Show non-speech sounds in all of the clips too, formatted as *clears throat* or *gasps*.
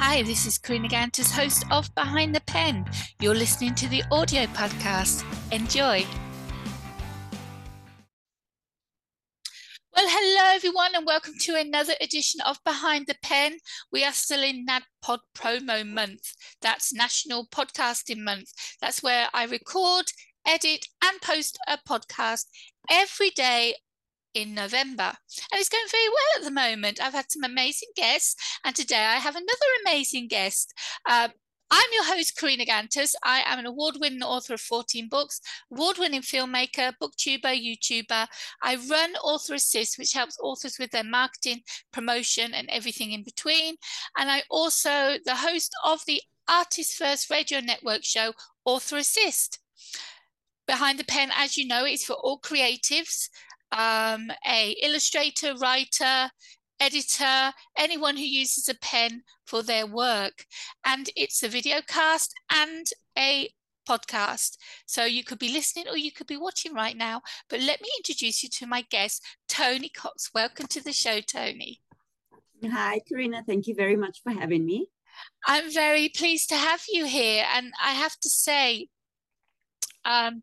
Hi, this is Karina Kantas, host of Behind the Pen. You're listening to the audio podcast. Enjoy. Well, hello everyone, and welcome to another edition of Behind the Pen. We are still in NADPod promo month. That's National Podcasting Month. That's where I record, edit, and post a podcast every day in November. And it's going very well at the moment. I've had some amazing guests, and today I have another amazing guest. Uh, I'm your host, Karina Kantas. I am an award winning author of 14 books, award winning filmmaker, booktuber, YouTuber. I run Author Assist, which helps authors with their marketing, promotion, and everything in between. And I also the host of the Artist First Radio Network show, Author Assist. Behind the Pen, as you know, is for all creatives um, a illustrator, writer, editor, anyone who uses a pen for their work. And it's a video cast and a podcast. So you could be listening or you could be watching right now. But let me introduce you to my guest, Toni Cox. Welcome to the show, Toni. Hi, Karina. Thank you very much for having me. I'm very pleased to have you here. And I have to say, um,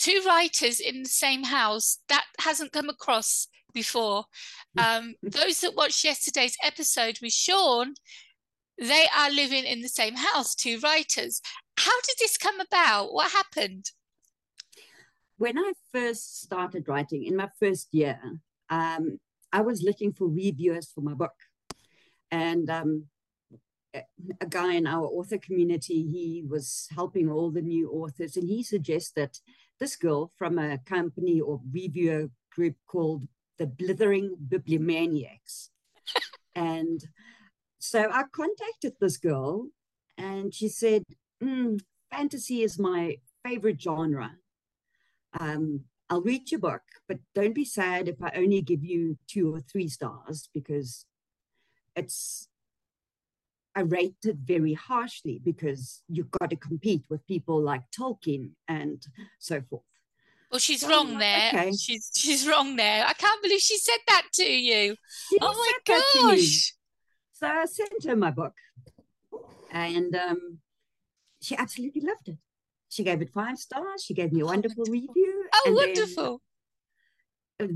two writers in the same house that hasn't come across before. Um, those that watched yesterday's episode with sean they are living in the same house two writers. How did this come about? What happened? When i first started writing in my first year um, i was looking for reviewers for my book. And um, a guy in our author community he was helping all the new authors and he suggested this girl from a company or reviewer group called the Blithering Bibliomaniacs. *laughs* and so I contacted this girl and she said, mm, fantasy is my favorite genre. Um, I'll read your book, but don't be sad if I only give you two or three stars because it's I rate it very harshly because you've got to compete with people like Tolkien and so forth. Well, she's so wrong there. Okay. She's she's wrong there. I can't believe she said that to you. She oh my gosh! So I sent her my book, and um, she absolutely loved it. She gave it five stars. She gave me a wonderful review. Oh, wonderful!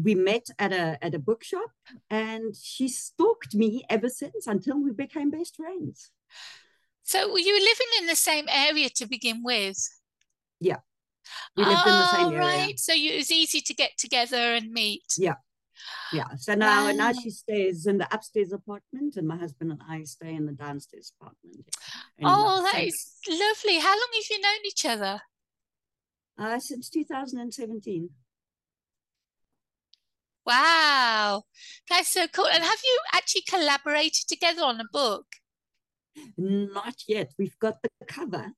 We met at a at a bookshop and she stalked me ever since until we became best friends. So were you living in the same area to begin with? Yeah. We lived oh, in the same area. right. So you, it was easy to get together and meet. Yeah. Yeah. So now wow. now she stays in the upstairs apartment and my husband and i stay in the downstairs apartment. Oh that is lovely. How long have you known each other? Uh, since 2017 Wow, that's so cool. And have you actually collaborated together on a book? Not yet. We've got the cover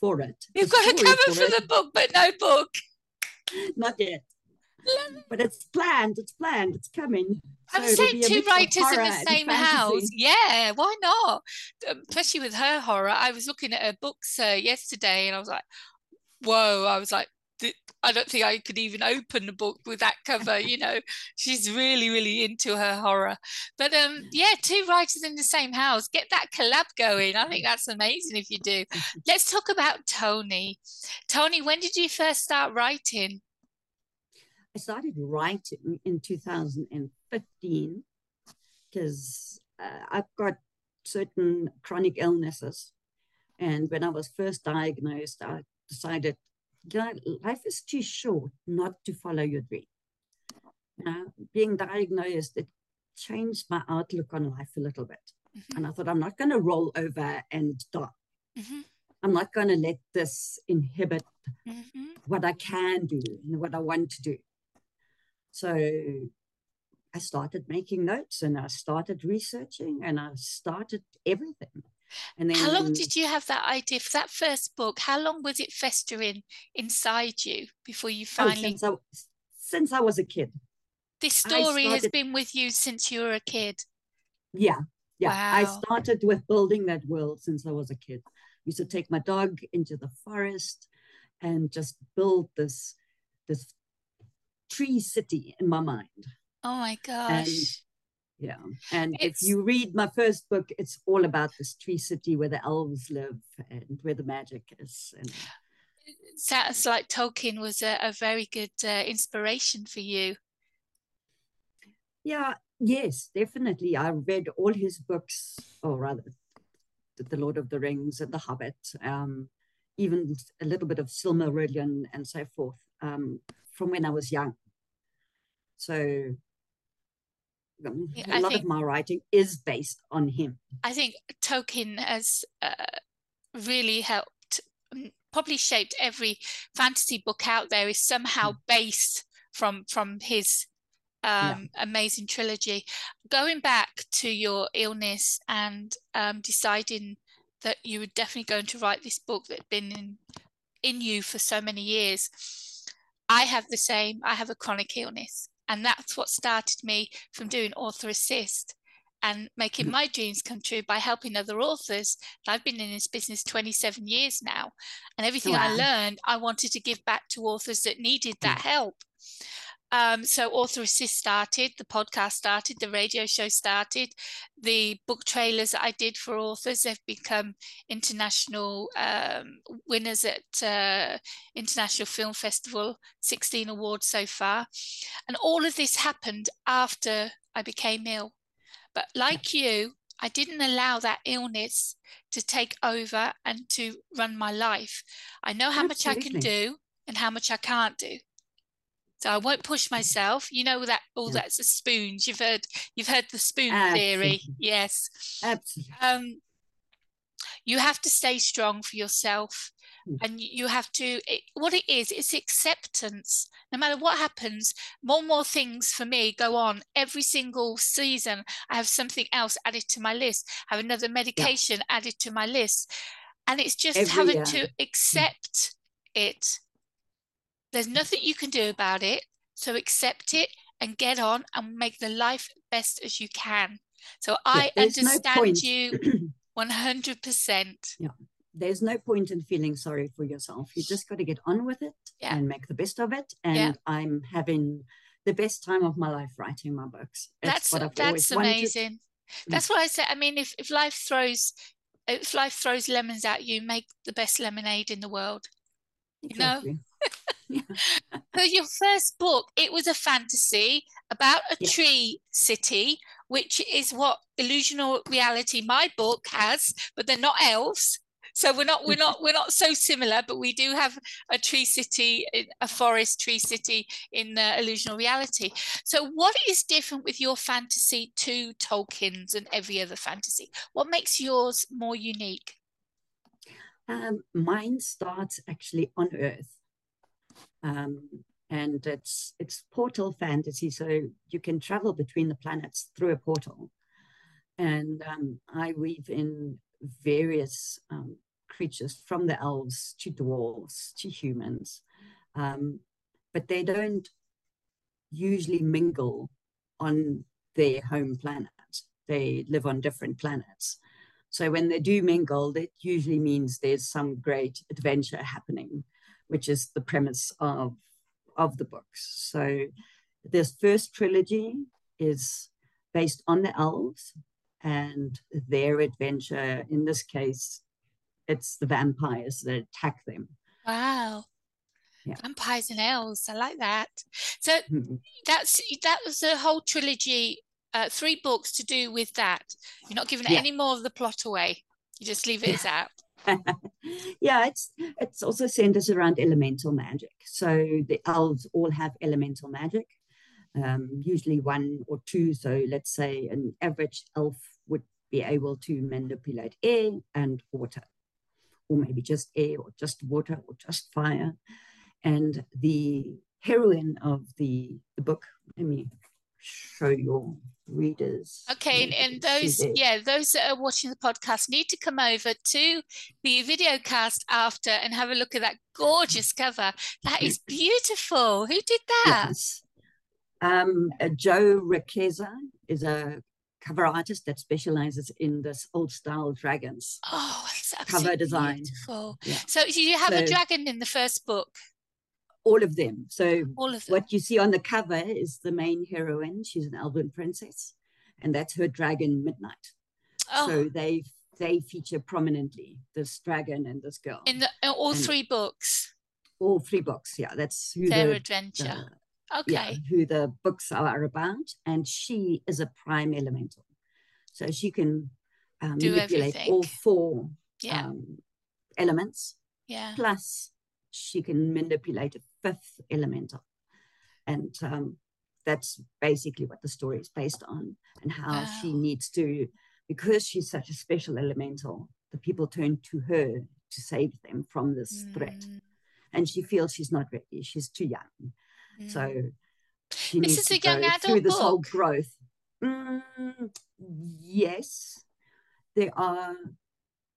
for it. You've got a cover for, for the book, but no book. Not yet. But it's planned. It's planned. It's coming. I'm saying two writers in the same house. Yeah, why not? Um, especially with her horror. I was looking at her books uh, yesterday, and I was like, "Whoa!" I was like, I don't think I could even open the book with that cover. You know, *laughs* she's really, really into her horror. But um, yeah, two writers in the same house. Get that collab going. I think that's amazing if you do. *laughs* Let's talk about Toni. Toni, when did you first start writing? I started writing in 2015 because uh, I've got certain chronic illnesses. And when I was first diagnosed, I decided life is too short not to follow your dream. Know, being diagnosed, it changed my outlook on life a little bit. Mm-hmm. And I thought, I'm not going to roll over and die. Mm-hmm. I'm not going to let this inhibit mm-hmm. what I can do and what I want to do. So I started making notes and I started researching and I started everything. And then, how long did you have that idea for that first book? How long was it festering inside you before you oh, finally? Oh, since, I, since I was a kid. This story started... has been with you since you were a kid. Yeah, yeah. Wow. I started with building that world since I was a kid. I used to take my dog into the forest and just build this this tree city in my mind. Oh my gosh. Yeah. And it's, if you read my first book, it's all about this tree city where the elves live and where the magic is. And sounds like Tolkien was a, a very good uh, inspiration for you. Yeah, yes, definitely. I read all his books, or rather, The Lord of the Rings and The Hobbit, um, even a little bit of Silmarillion and so forth um, from when I was young. So a lot think, of my writing is based on him. I think Tolkien has uh, really helped, um, probably shaped every fantasy book out there is somehow mm. based from from his um, yeah. amazing trilogy. Going back to your illness and um, deciding that you were definitely going to write this book that had been in in you for so many years. I have the same. I have a chronic illness. And that's what started me from doing author assist and making mm. my dreams come true by helping other authors. I've been in this business 27 years now. And everything wow. I learned, I wanted to give back to authors that needed that mm. help. Um, so Author Assist started, the podcast started, the radio show started, the book trailers that I did for authors have become international um, winners at uh, International Film Festival, 16 awards so far. And all of this happened after I became ill. But like you, I didn't allow that illness to take over and to run my life. I know how Absolutely. much I can do and how much I can't do. So I won't push myself. You know that all yeah. that's a spoons. You've heard you've heard the spoon Absolutely. theory. Yes. Absolutely. Um, you have to stay strong for yourself mm. and you have to it, what it is it's acceptance no matter what happens more and more things for me go on every single season i have something else added to my list I have another medication yeah. added to my list and it's just every having year. to mm. accept it there's nothing you can do about it. So accept it and get on and make the life best as you can. So I yeah, understand no you *clears throat* 100%. Yeah. There's no point in feeling sorry for yourself. You just got to get on with it yeah. and make the best of it. And yeah. I'm having the best time of my life writing my books. That's that's amazing. Wanted. That's what I said. I mean, if, if life throws if life throws lemons at you, make the best lemonade in the world. Exactly. You know? So your first book, it was a fantasy about a yeah. tree city, which is what illusional reality my book has, but they're not elves. So we're not we're not *laughs* we're not so similar, but we do have a tree city, a forest tree city in uh, illusional reality. So what is different with your fantasy to Tolkien's and every other fantasy? What makes yours more unique? Um, mine starts actually on Earth. Um, and it's it's portal fantasy, so you can travel between the planets through a portal. And um, I weave in various um, creatures from the elves to dwarves to humans, um, but they don't usually mingle on their home planet. They live on different planets. So when they do mingle, that usually means there's some great adventure happening which is the premise of of the books. So this first trilogy is based on the elves and their adventure. In this case, it's the vampires that attack them. Wow. Yeah. Vampires and elves. I like that. So mm-hmm. that's that was a whole trilogy, uh, three books to do with that. You're not giving yeah. any more of the plot away. You just leave it yeah. as that. *laughs* yeah, it's it's also centers around elemental magic. So the elves all have elemental magic, um, usually one or two. So let's say an average elf would be able to manipulate air and water, or maybe just air, or just water, or just fire. And the heroine of the, the book, let me show your readers. Okay, and those, yeah, those that are watching the podcast need to come over to the video cast after and have a look at that gorgeous cover. That is *clears throat* beautiful. Who did that? Yes. Um, uh, Joe Riqueza is a cover artist that specializes in this old style dragons. Oh, cover design. Beautiful. Yeah. So, you have so, a dragon in the first book? All of them. So all of them. what you see on the cover is the main heroine. She's an elven princess, and that's her dragon Midnight. Oh, So they they feature prominently this dragon and this girl in the in all and- three books, all three books. Yeah, that's who their the, adventure. the- okay. yeah who the books are about, and she is a prime elemental, so she can um, Do manipulate everything. all four Yeah. um, elements. yeah. Plus, she can manipulate a fifth elemental, and um, that's basically what the story is based on, and how she needs to, because she's such a special elemental, the people turn to her to save them from this threat, Mm, and she feels she's not ready; she's too young. mm. So she This needs is to a young go adult through this whole growth. Mm, yes, there are.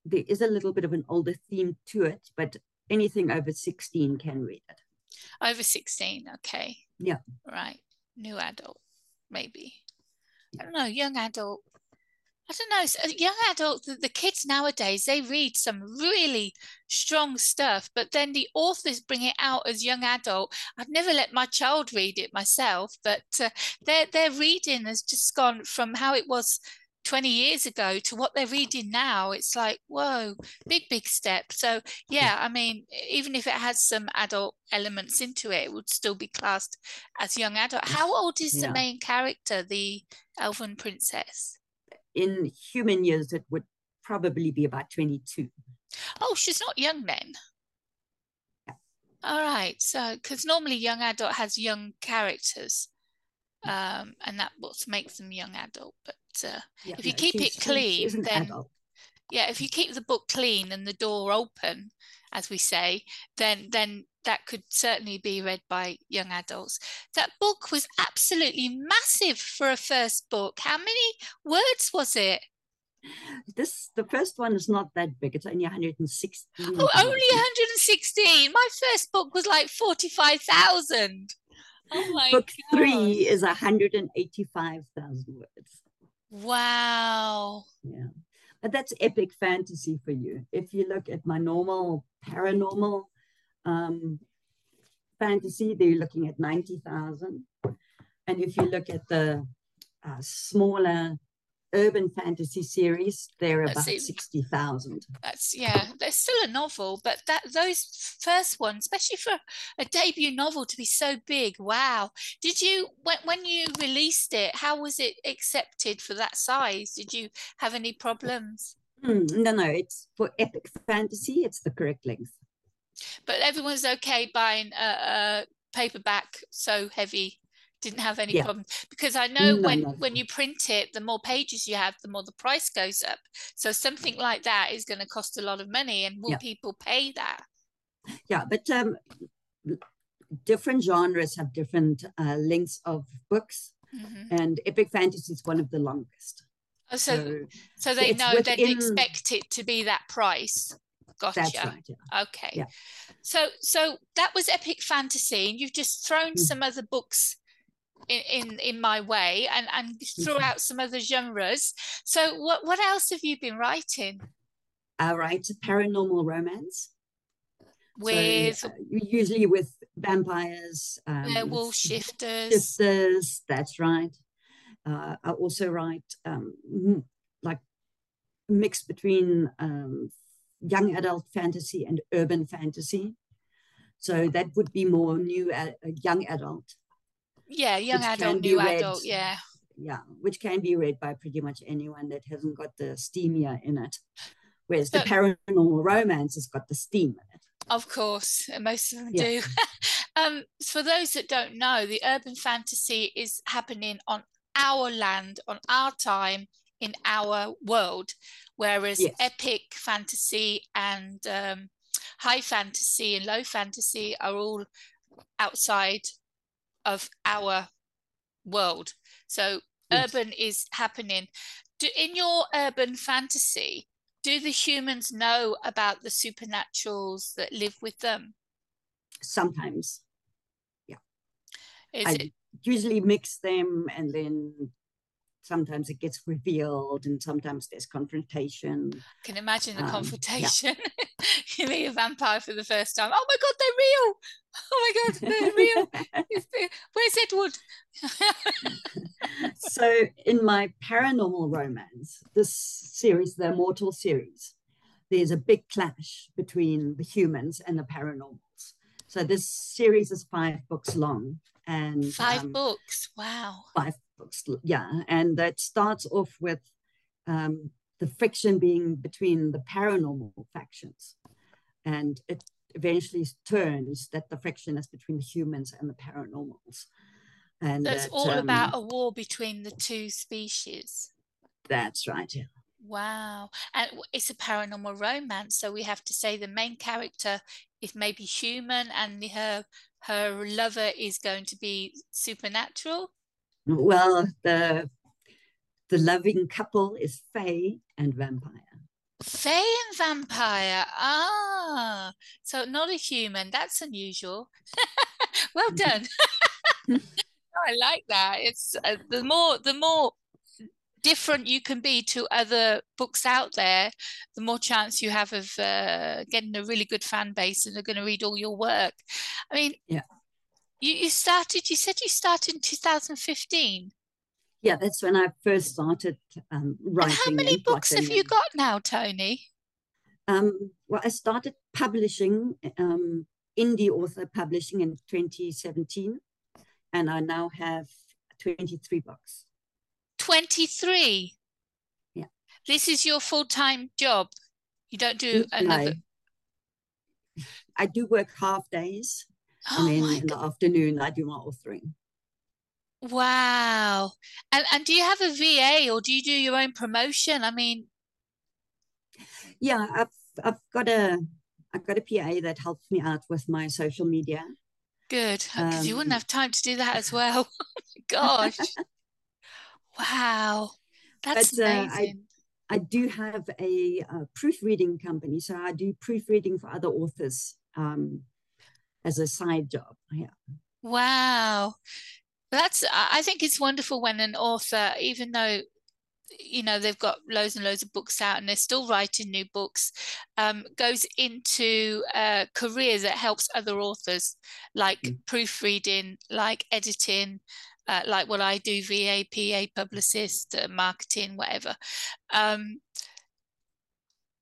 There is a little bit of an older theme to it, but anything over sixteen can read it. Over 16. Okay. Yeah. Right. New adult, maybe. I don't know. Young adult. I don't know. s- uh, Young adult, the, the kids nowadays, they read some really strong stuff, but then the authors bring it out as young adult. I've never let my child read it myself, but uh, their their reading has just gone from how it was 20 years ago to what they're reading now. It's like, whoa, big, big step. So yeah, I mean, even if it has some adult elements into it, it would still be classed as young adult. How old is the Yeah. main character, the elven princess? In human years, it would probably be about twenty-two. Oh, she's not young then. All right. So, because normally young adult has young characters, um, and that what makes them young adult. But uh, Yeah, If you no, keep it she's- she- she clean, then- adult. yeah, if you keep the book clean and the door open, as we say, then then that could certainly be read by young adults. That book was absolutely massive for a first book. How many words was it? This the first one is not that big. It's only 116. Oh, only 116. My first book was like 45,000. Oh my Book God. three is 185,000 words. Wow. Yeah. But that's epic fantasy for you. If you look at my normal paranormal um, fantasy, they're looking at 90,000. And if you look at the uh, smaller urban fantasy series, they're about it. 60,000. That's yeah, there's still a novel, but that those first ones, especially for a debut novel to be so big, wow. Did you when when you released it, how was it accepted for that size? Did you have any problems? Hmm, no, no, it's for epic fantasy, it's the correct length. But everyone's okay buying a, a paperback so heavy, didn't have any Yeah. problems. Because I know No, when no. when you print it, the more pages you have, the more the price goes up. So something like that is going to cost a lot of money, and will Yeah. people pay that? Yeah, but um, different genres have different uh, lengths of books, Mhm. and epic fantasy is one of the longest. Oh, so So So they know they'd expect it to be that price. Gotcha. right. Yeah. Okay. Yeah. So so that was epic fantasy, and you've just thrown Mm. some other books in, in in my way and and threw Mhm. out some other genres. So what what else have you been writing I write paranormal romance. So, with uh, usually with vampires, um, werewolf shifters? shifters. That's right. Uh, I also write um, like mix between um, young adult fantasy and urban fantasy. So that would be more new, a young adult. Yeah, young adult, new read- adult. Yeah. Yeah, which can be read by pretty much anyone that hasn't got the steamier in it. Whereas the paranormal romance has got the steam in it. Of course, and most of them Yeah. do. *laughs* um, for those that don't know, the urban fantasy is happening on our land, on our time, in our world, whereas Yes. epic fantasy and um, high fantasy and low fantasy are all outside of our world. So Yes. urban is happening. Do, in your urban fantasy, do the humans know about the supernaturals that live with them? Sometimes Is I it usually mix them and then sometimes it gets revealed and sometimes there's confrontation. I can imagine the um, confrontation. Yeah. *laughs* you meet a vampire for the first time. Oh my God, they're real. *laughs* Oh my God, they're real. *laughs* Where's Edward? so, in my paranormal romance, this series, the Immortal series, there's a big clash between the humans and the paranormals. So, this series is five books long. And five um, books. Wow. Five. Yeah. And that starts off with um, the friction being between the paranormal factions. And it eventually turns that the friction is between the humans and the paranormals. And it's that, all um, about a war between the two species. That's right. Yeah. Wow. And it's a paranormal romance. So we have to say the main character is maybe human and her her lover is going to be supernatural. Well, the the loving couple is Fae and vampire. Fae and vampire. Ah, so not a human. That's unusual. *laughs* well done. *laughs* I like that. It's uh, the more the more different you can be to other books out there, the more chance you have of uh, getting a really good fan base and they're going to read all your work. I mean, yeah. You, you started, you said you started in 2015. Yeah, that's when I first started um, writing. And how many books have you got now, Toni? Um, well, I started publishing, um, indie author publishing in 2017, and I now have 23 books. 23? Yeah. This is your full time job? You don't do another? I do work half days. Oh and then in God. the afternoon, I do my authoring. Wow. And, and do you have a VA or do you do your own promotion? I mean, yeah, I've, I've got a, I've got a PA that helps me out with my social media. Good, because um, you wouldn't um, have time to do that as well. *laughs* oh *laughs* gosh. wow. That's but, amazing. Uh, I, I do have a, a, proofreading company, so I do proofreading for other authors. Um, as a side job. Yeah. Wow. That's I think it's wonderful when an author, even though you know they've got loads and loads of books out and they're still writing new books um, goes into a career that helps other authors like mm. proofreading like editing uh, like what i do va pa publicist uh, marketing whatever um,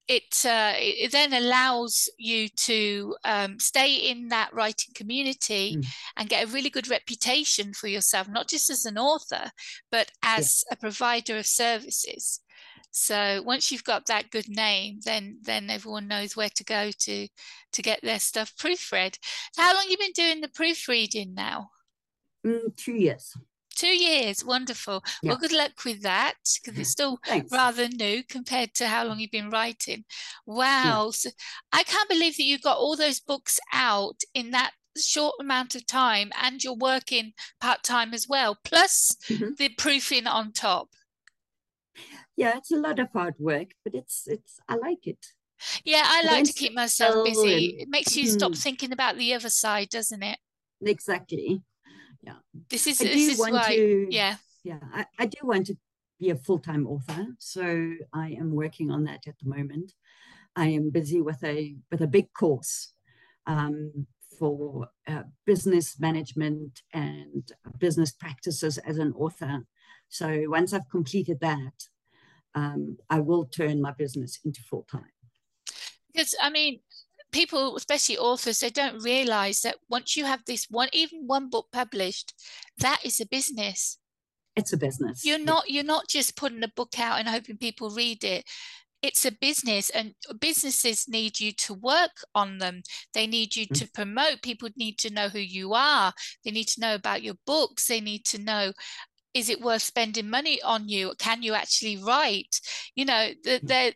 it, uh, it then allows you to um, stay in that writing community mm. and get a really good reputation for yourself, not just as an author, but as yeah. a provider of services. So once you've got that good name, then then everyone knows where to go to to get their stuff proofread. So how long you been doing the proofreading now? Mm, two years. Two years, wonderful. Yeah. Well, good luck with that because it's still rather new compared to how long you've been writing. Wow. Yeah. So I can't believe that you got all those books out in that short amount of time and you're working part time as well, plus mm-hmm. the proofing on top. Yeah, it's a lot of hard work, but it's it's I like it. Yeah, I like to keep myself busy. And, it makes you mm. stop thinking about the other side, doesn't it? Exactly yeah. This is I this is why to, yeah. Yeah I, I do want to be a full-time author so i am working on that at the moment. I am busy with a with a big course um, for uh, business management and business practices as an author. So once i've completed that um, i will turn my business into full-time. Because i mean people, especially authors, they don't realize that once you have this one, even one book published, that is a business. It's a business. You're not you're not just putting a book out and hoping people read it. It's a business, and businesses need you to work on them. They need you mm-hmm. to promote. People need to know who you are. They need to know about your books. They need to know is it worth spending money on you can you actually write you know mm.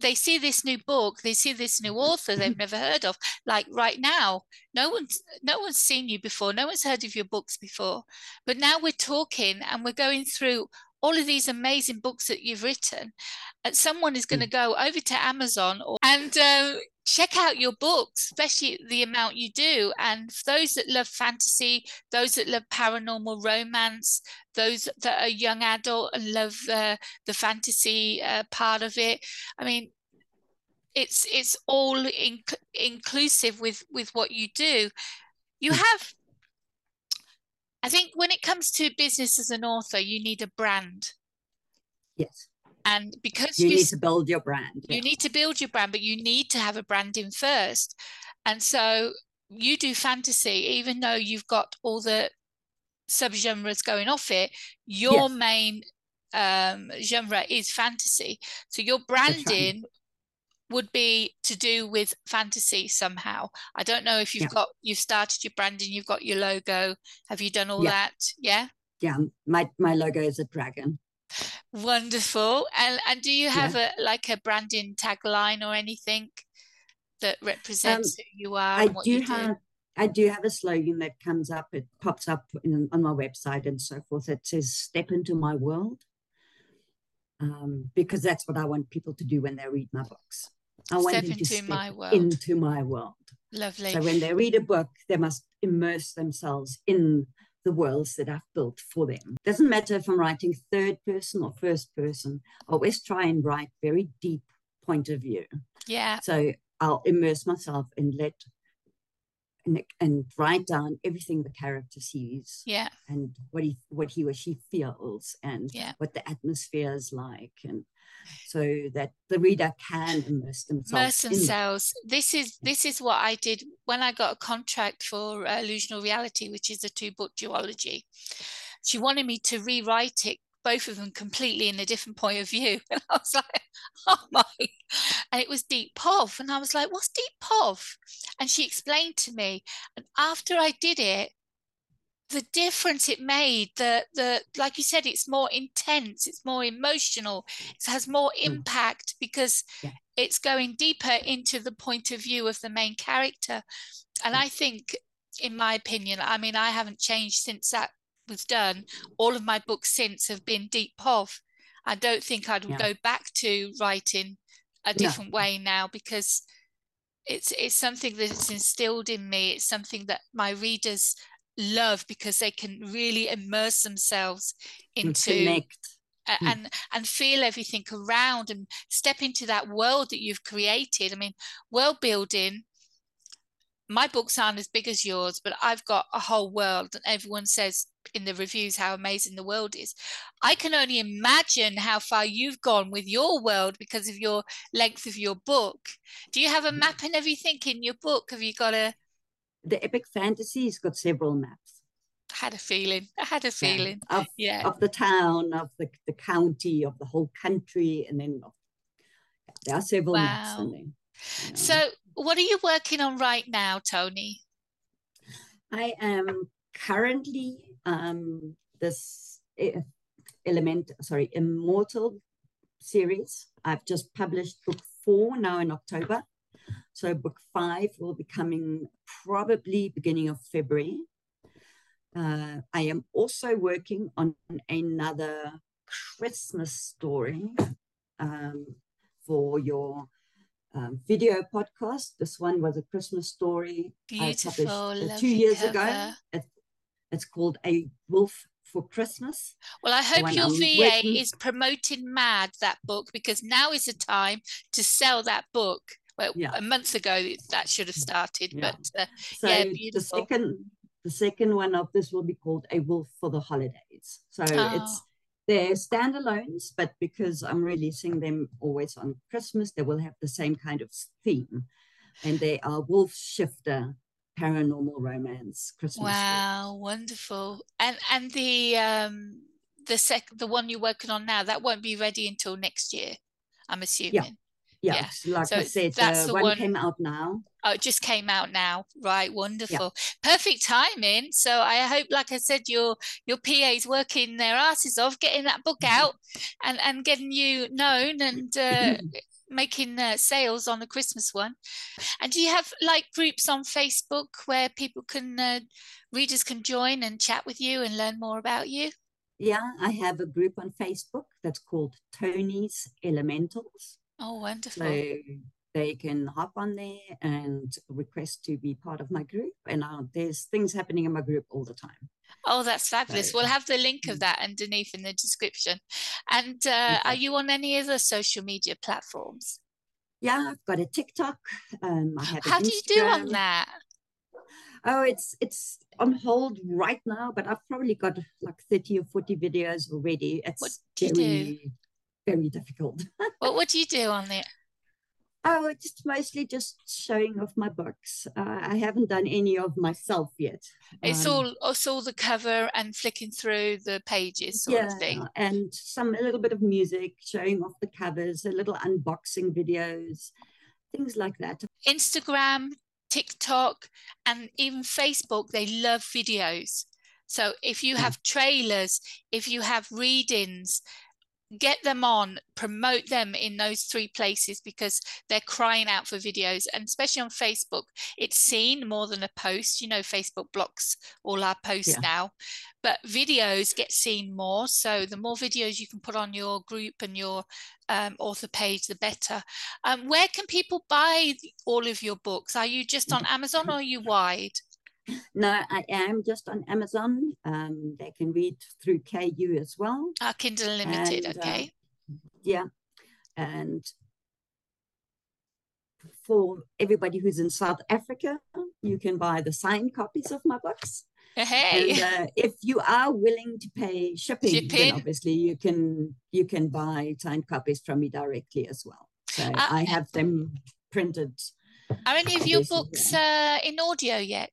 They see this new book they see this new author they've never heard of like right now no one's no one's seen you before no one's heard of your books before but now we're talking and we're going through all of these amazing books that you've written and someone is going to mm. go over to amazon or, and uh, check out your books, especially the amount you do. And for those that love fantasy, those that love paranormal romance, those that are young adult and love uh, the fantasy uh, part of it, I mean, it's it's all in, inclusive with with what you do. You hmm. have I think when it comes to business as an author, you need a brand. Yes. And because you, you need to build your brand. You yeah. need to build your brand, but you need to have a branding first. And so you do fantasy, even though you've got all the subgenres going off it, your yes. main um, genre is fantasy. So your branding would be to do with fantasy somehow. I don't know if you've yeah. got you've started your branding, you've got your logo. Have you done all yeah. that? Yeah. Yeah, my my logo is a dragon. Wonderful. And and do you have yeah. a like a branding tagline or anything that represents um, who you are? I do have. Do? I do have a slogan that comes up. It pops up in, on my website and so forth. It says "Step into my world," um, because that's what I want people to do when they read my books. I step want them to step my world. into my world. Lovely. So when they read a book, they must immerse themselves in the worlds that I've built for them. Doesn't matter if I'm writing third person or first person, I always try and write very deep point of view. Yeah. So I'll immerse myself and let and, and write down everything the character sees. Yeah. And what he what he or she feels and yeah. what the atmosphere is like and so that the reader can immerse themselves. Immerse themselves. This is this is what I did when I got a contract for uh, Illusional Reality, which is a two book duology. She wanted me to rewrite it both of them completely in a different point of view. *laughs* And I was like, oh my. And it was Deep Pov. And I was like, what's Deep Pov? And she explained to me. And after I did it, the difference it made the the like you said it's more intense it's more emotional it has more hmm. impact because yeah. it's going deeper into the point of view of the main character and i think in my opinion i mean i haven't changed since that was done all of my books since have been deep pov i don't think i'd yeah. go back to writing a different no. way now because it's it's something that's instilled in me it's something that my readers love because they can really immerse themselves into connect hmm. and and feel everything around and step into that world that you've created i mean world building my books aren't as big as yours but i've got a whole world and everyone says in the reviews how amazing the world is i can only imagine how far you've gone with your world because of your length of your book do you have a map and everything in your book have you got a the epic fantasy's got several maps. I had a feeling. I had a feeling. Yeah. Of, yeah. of the town, of the, the county, of the whole country, and then there are several wow. maps. You know. So, what are you working on right now, Toni? I am currently um, this element, sorry, Immortal series. I've just published book four now in October. So book five will be coming probably beginning of February. Uh, I am also working on another Christmas story um, for your um, video podcast. This one was a Christmas story Beautiful, I published uh, two years cover. ago. It, it's called A Wolf for Christmas. Well, I hope your I'm VA working... is promoting mad that book because now is the time to sell that book well yeah. a month ago that should have started yeah. but uh, so yeah beautiful. the second the second one of this will be called a wolf for the holidays so oh. it's they're standalones but because i'm releasing them always on christmas they will have the same kind of theme. And they are wolf shifter paranormal romance christmas wow wonderful. And and the um the sec the one you're working on now that won't be ready until next year i'm assuming? yeah yeah, yeah. like so I said, that's uh, the one, one came out now. Oh, it just came out now. Right, wonderful. Yeah. Perfect timing. So I hope, like I said, your your PA's working their asses off, getting that book out and, and getting you known and uh, *laughs* making uh, sales on the Christmas one. And do you have like groups on Facebook where people can, uh, readers can join and chat with you and learn more about you? Yeah, I have a group on Facebook that's called Toni's Elementals. Oh, wonderful. So they can hop on there and request to be part of my group. And uh, there's things happening in my group all the time. Oh, that's fabulous. So, we'll have the link of mm. that underneath in the description. And uh, are you on any other social media platforms? Yeah, I've got a TikTok. Um, I have How do you do on that? Oh, it's it's on hold right now, but I've probably got like 30 or 40 videos already. It's what do you do? Very difficult. *laughs* what what do you do on there? Oh, it's mostly just showing off my books. Uh, I haven't done any of myself yet. It's um, all it's all the cover and flicking through the pages sort yeah, of thing. And some a little bit of music, showing off the covers, a little unboxing videos, things like that. Instagram, TikTok, and even Facebook, they love videos. So if you have trailers, if you have readings, get them on promote them in those three places because they're crying out for videos. And especially on facebook it's seen more than a post. You know facebook blocks all our posts yeah. now. But videos get seen more. So the more videos you can put on your group and your um, author page the better. Um, where can people buy all of your books? Are you just on amazon or are you wide no, I am just on Amazon. Um, they can read through KU as well. Ah, Kindle Unlimited, and, uh, okay. Uh, yeah. And for everybody who's in South Africa, you can buy the signed copies of my books. Hey. And, uh, if you are willing to pay shipping, shipping, then obviously you can you can buy signed copies from me directly as well. So uh, I have them printed. Are any of your books uh, in audio yet?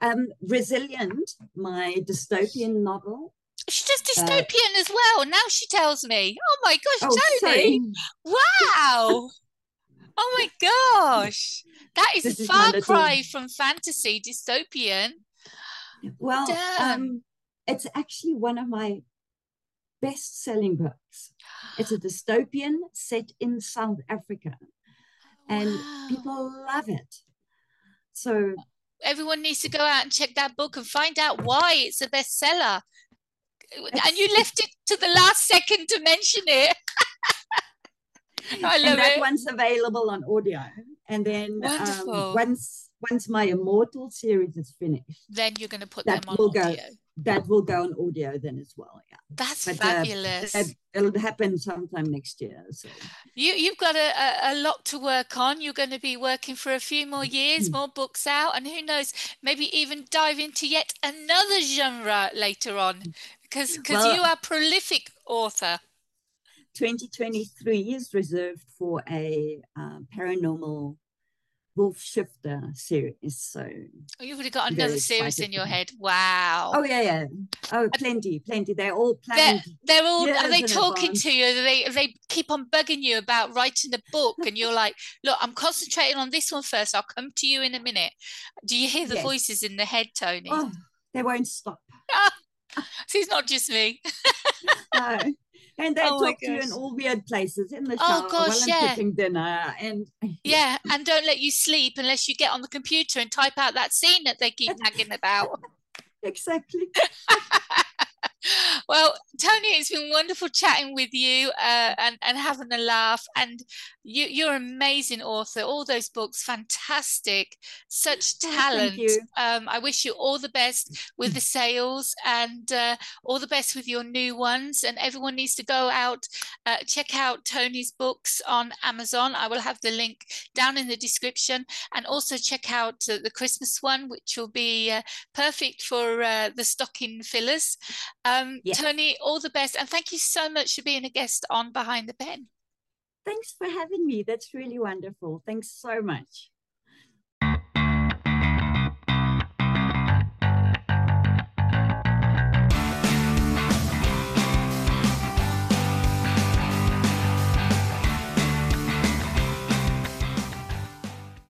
Um, Resilient, my dystopian novel. She does uh, dystopian uh, as well. Now she tells me. Oh my gosh, oh, Toni! Wow! oh my gosh, that is this a far is cry from fantasy dystopian. Well, um, it's actually one of my best-selling books. It's a *gasps* dystopian set in South Africa, and wow. people love it. So everyone needs to go out and check that book and find out why it's a bestseller. And you left it to the last second to mention it. *laughs* I love and that it. one's available on audio. And then um, once once my Immortal series is finished, then you're going to put them on will audio. Go, that will go on audio then as well. Yeah, that's but, uh, fabulous. Uh, it'll happen sometime next year. So you you've got a, a, a, lot to work on. You're going to be working for a few more years, hmm. more books out, and who knows, maybe even dive into yet another genre later on, because because well, you are a prolific author. 2023 is reserved for a uh, paranormal Wolf Shifter series. So oh, you've already got another series in your head. Wow. Oh yeah, yeah. Oh, plenty, plenty. They're all planned. They're, they're all. Are they talking to you? They they keep on bugging you about writing a book, and you're like, look, I'm concentrating on this one first. I'll come to you in a minute. Do you hear the yes. voices in the head, Toni? Oh, they won't stop. *laughs* so it's not just me. *laughs* no and they oh talk to you in all weird places in the oh, shower oh gosh, while I'm cooking dinner and *laughs* yeah and don't let you sleep unless you get on the computer and type out that scene that they keep nagging about. *laughs* Exactly. *laughs* Well, Toni, it's been wonderful chatting with you uh, and, and having a laugh. And you, you're an amazing author. All those books, fantastic. Such oh, talent. Oh, um, I wish you all the best with the sales and uh, all the best with your new ones. And everyone needs to go out, uh, check out Toni's books on Amazon. I will have the link down in the description. And also check out uh, the Christmas one, which will be uh, perfect for uh, the stocking fillers. Um, yes. Toni, all the best. And thank you so much for being a guest on Behind the Pen. Thanks for having me. That's really wonderful. Thanks so much.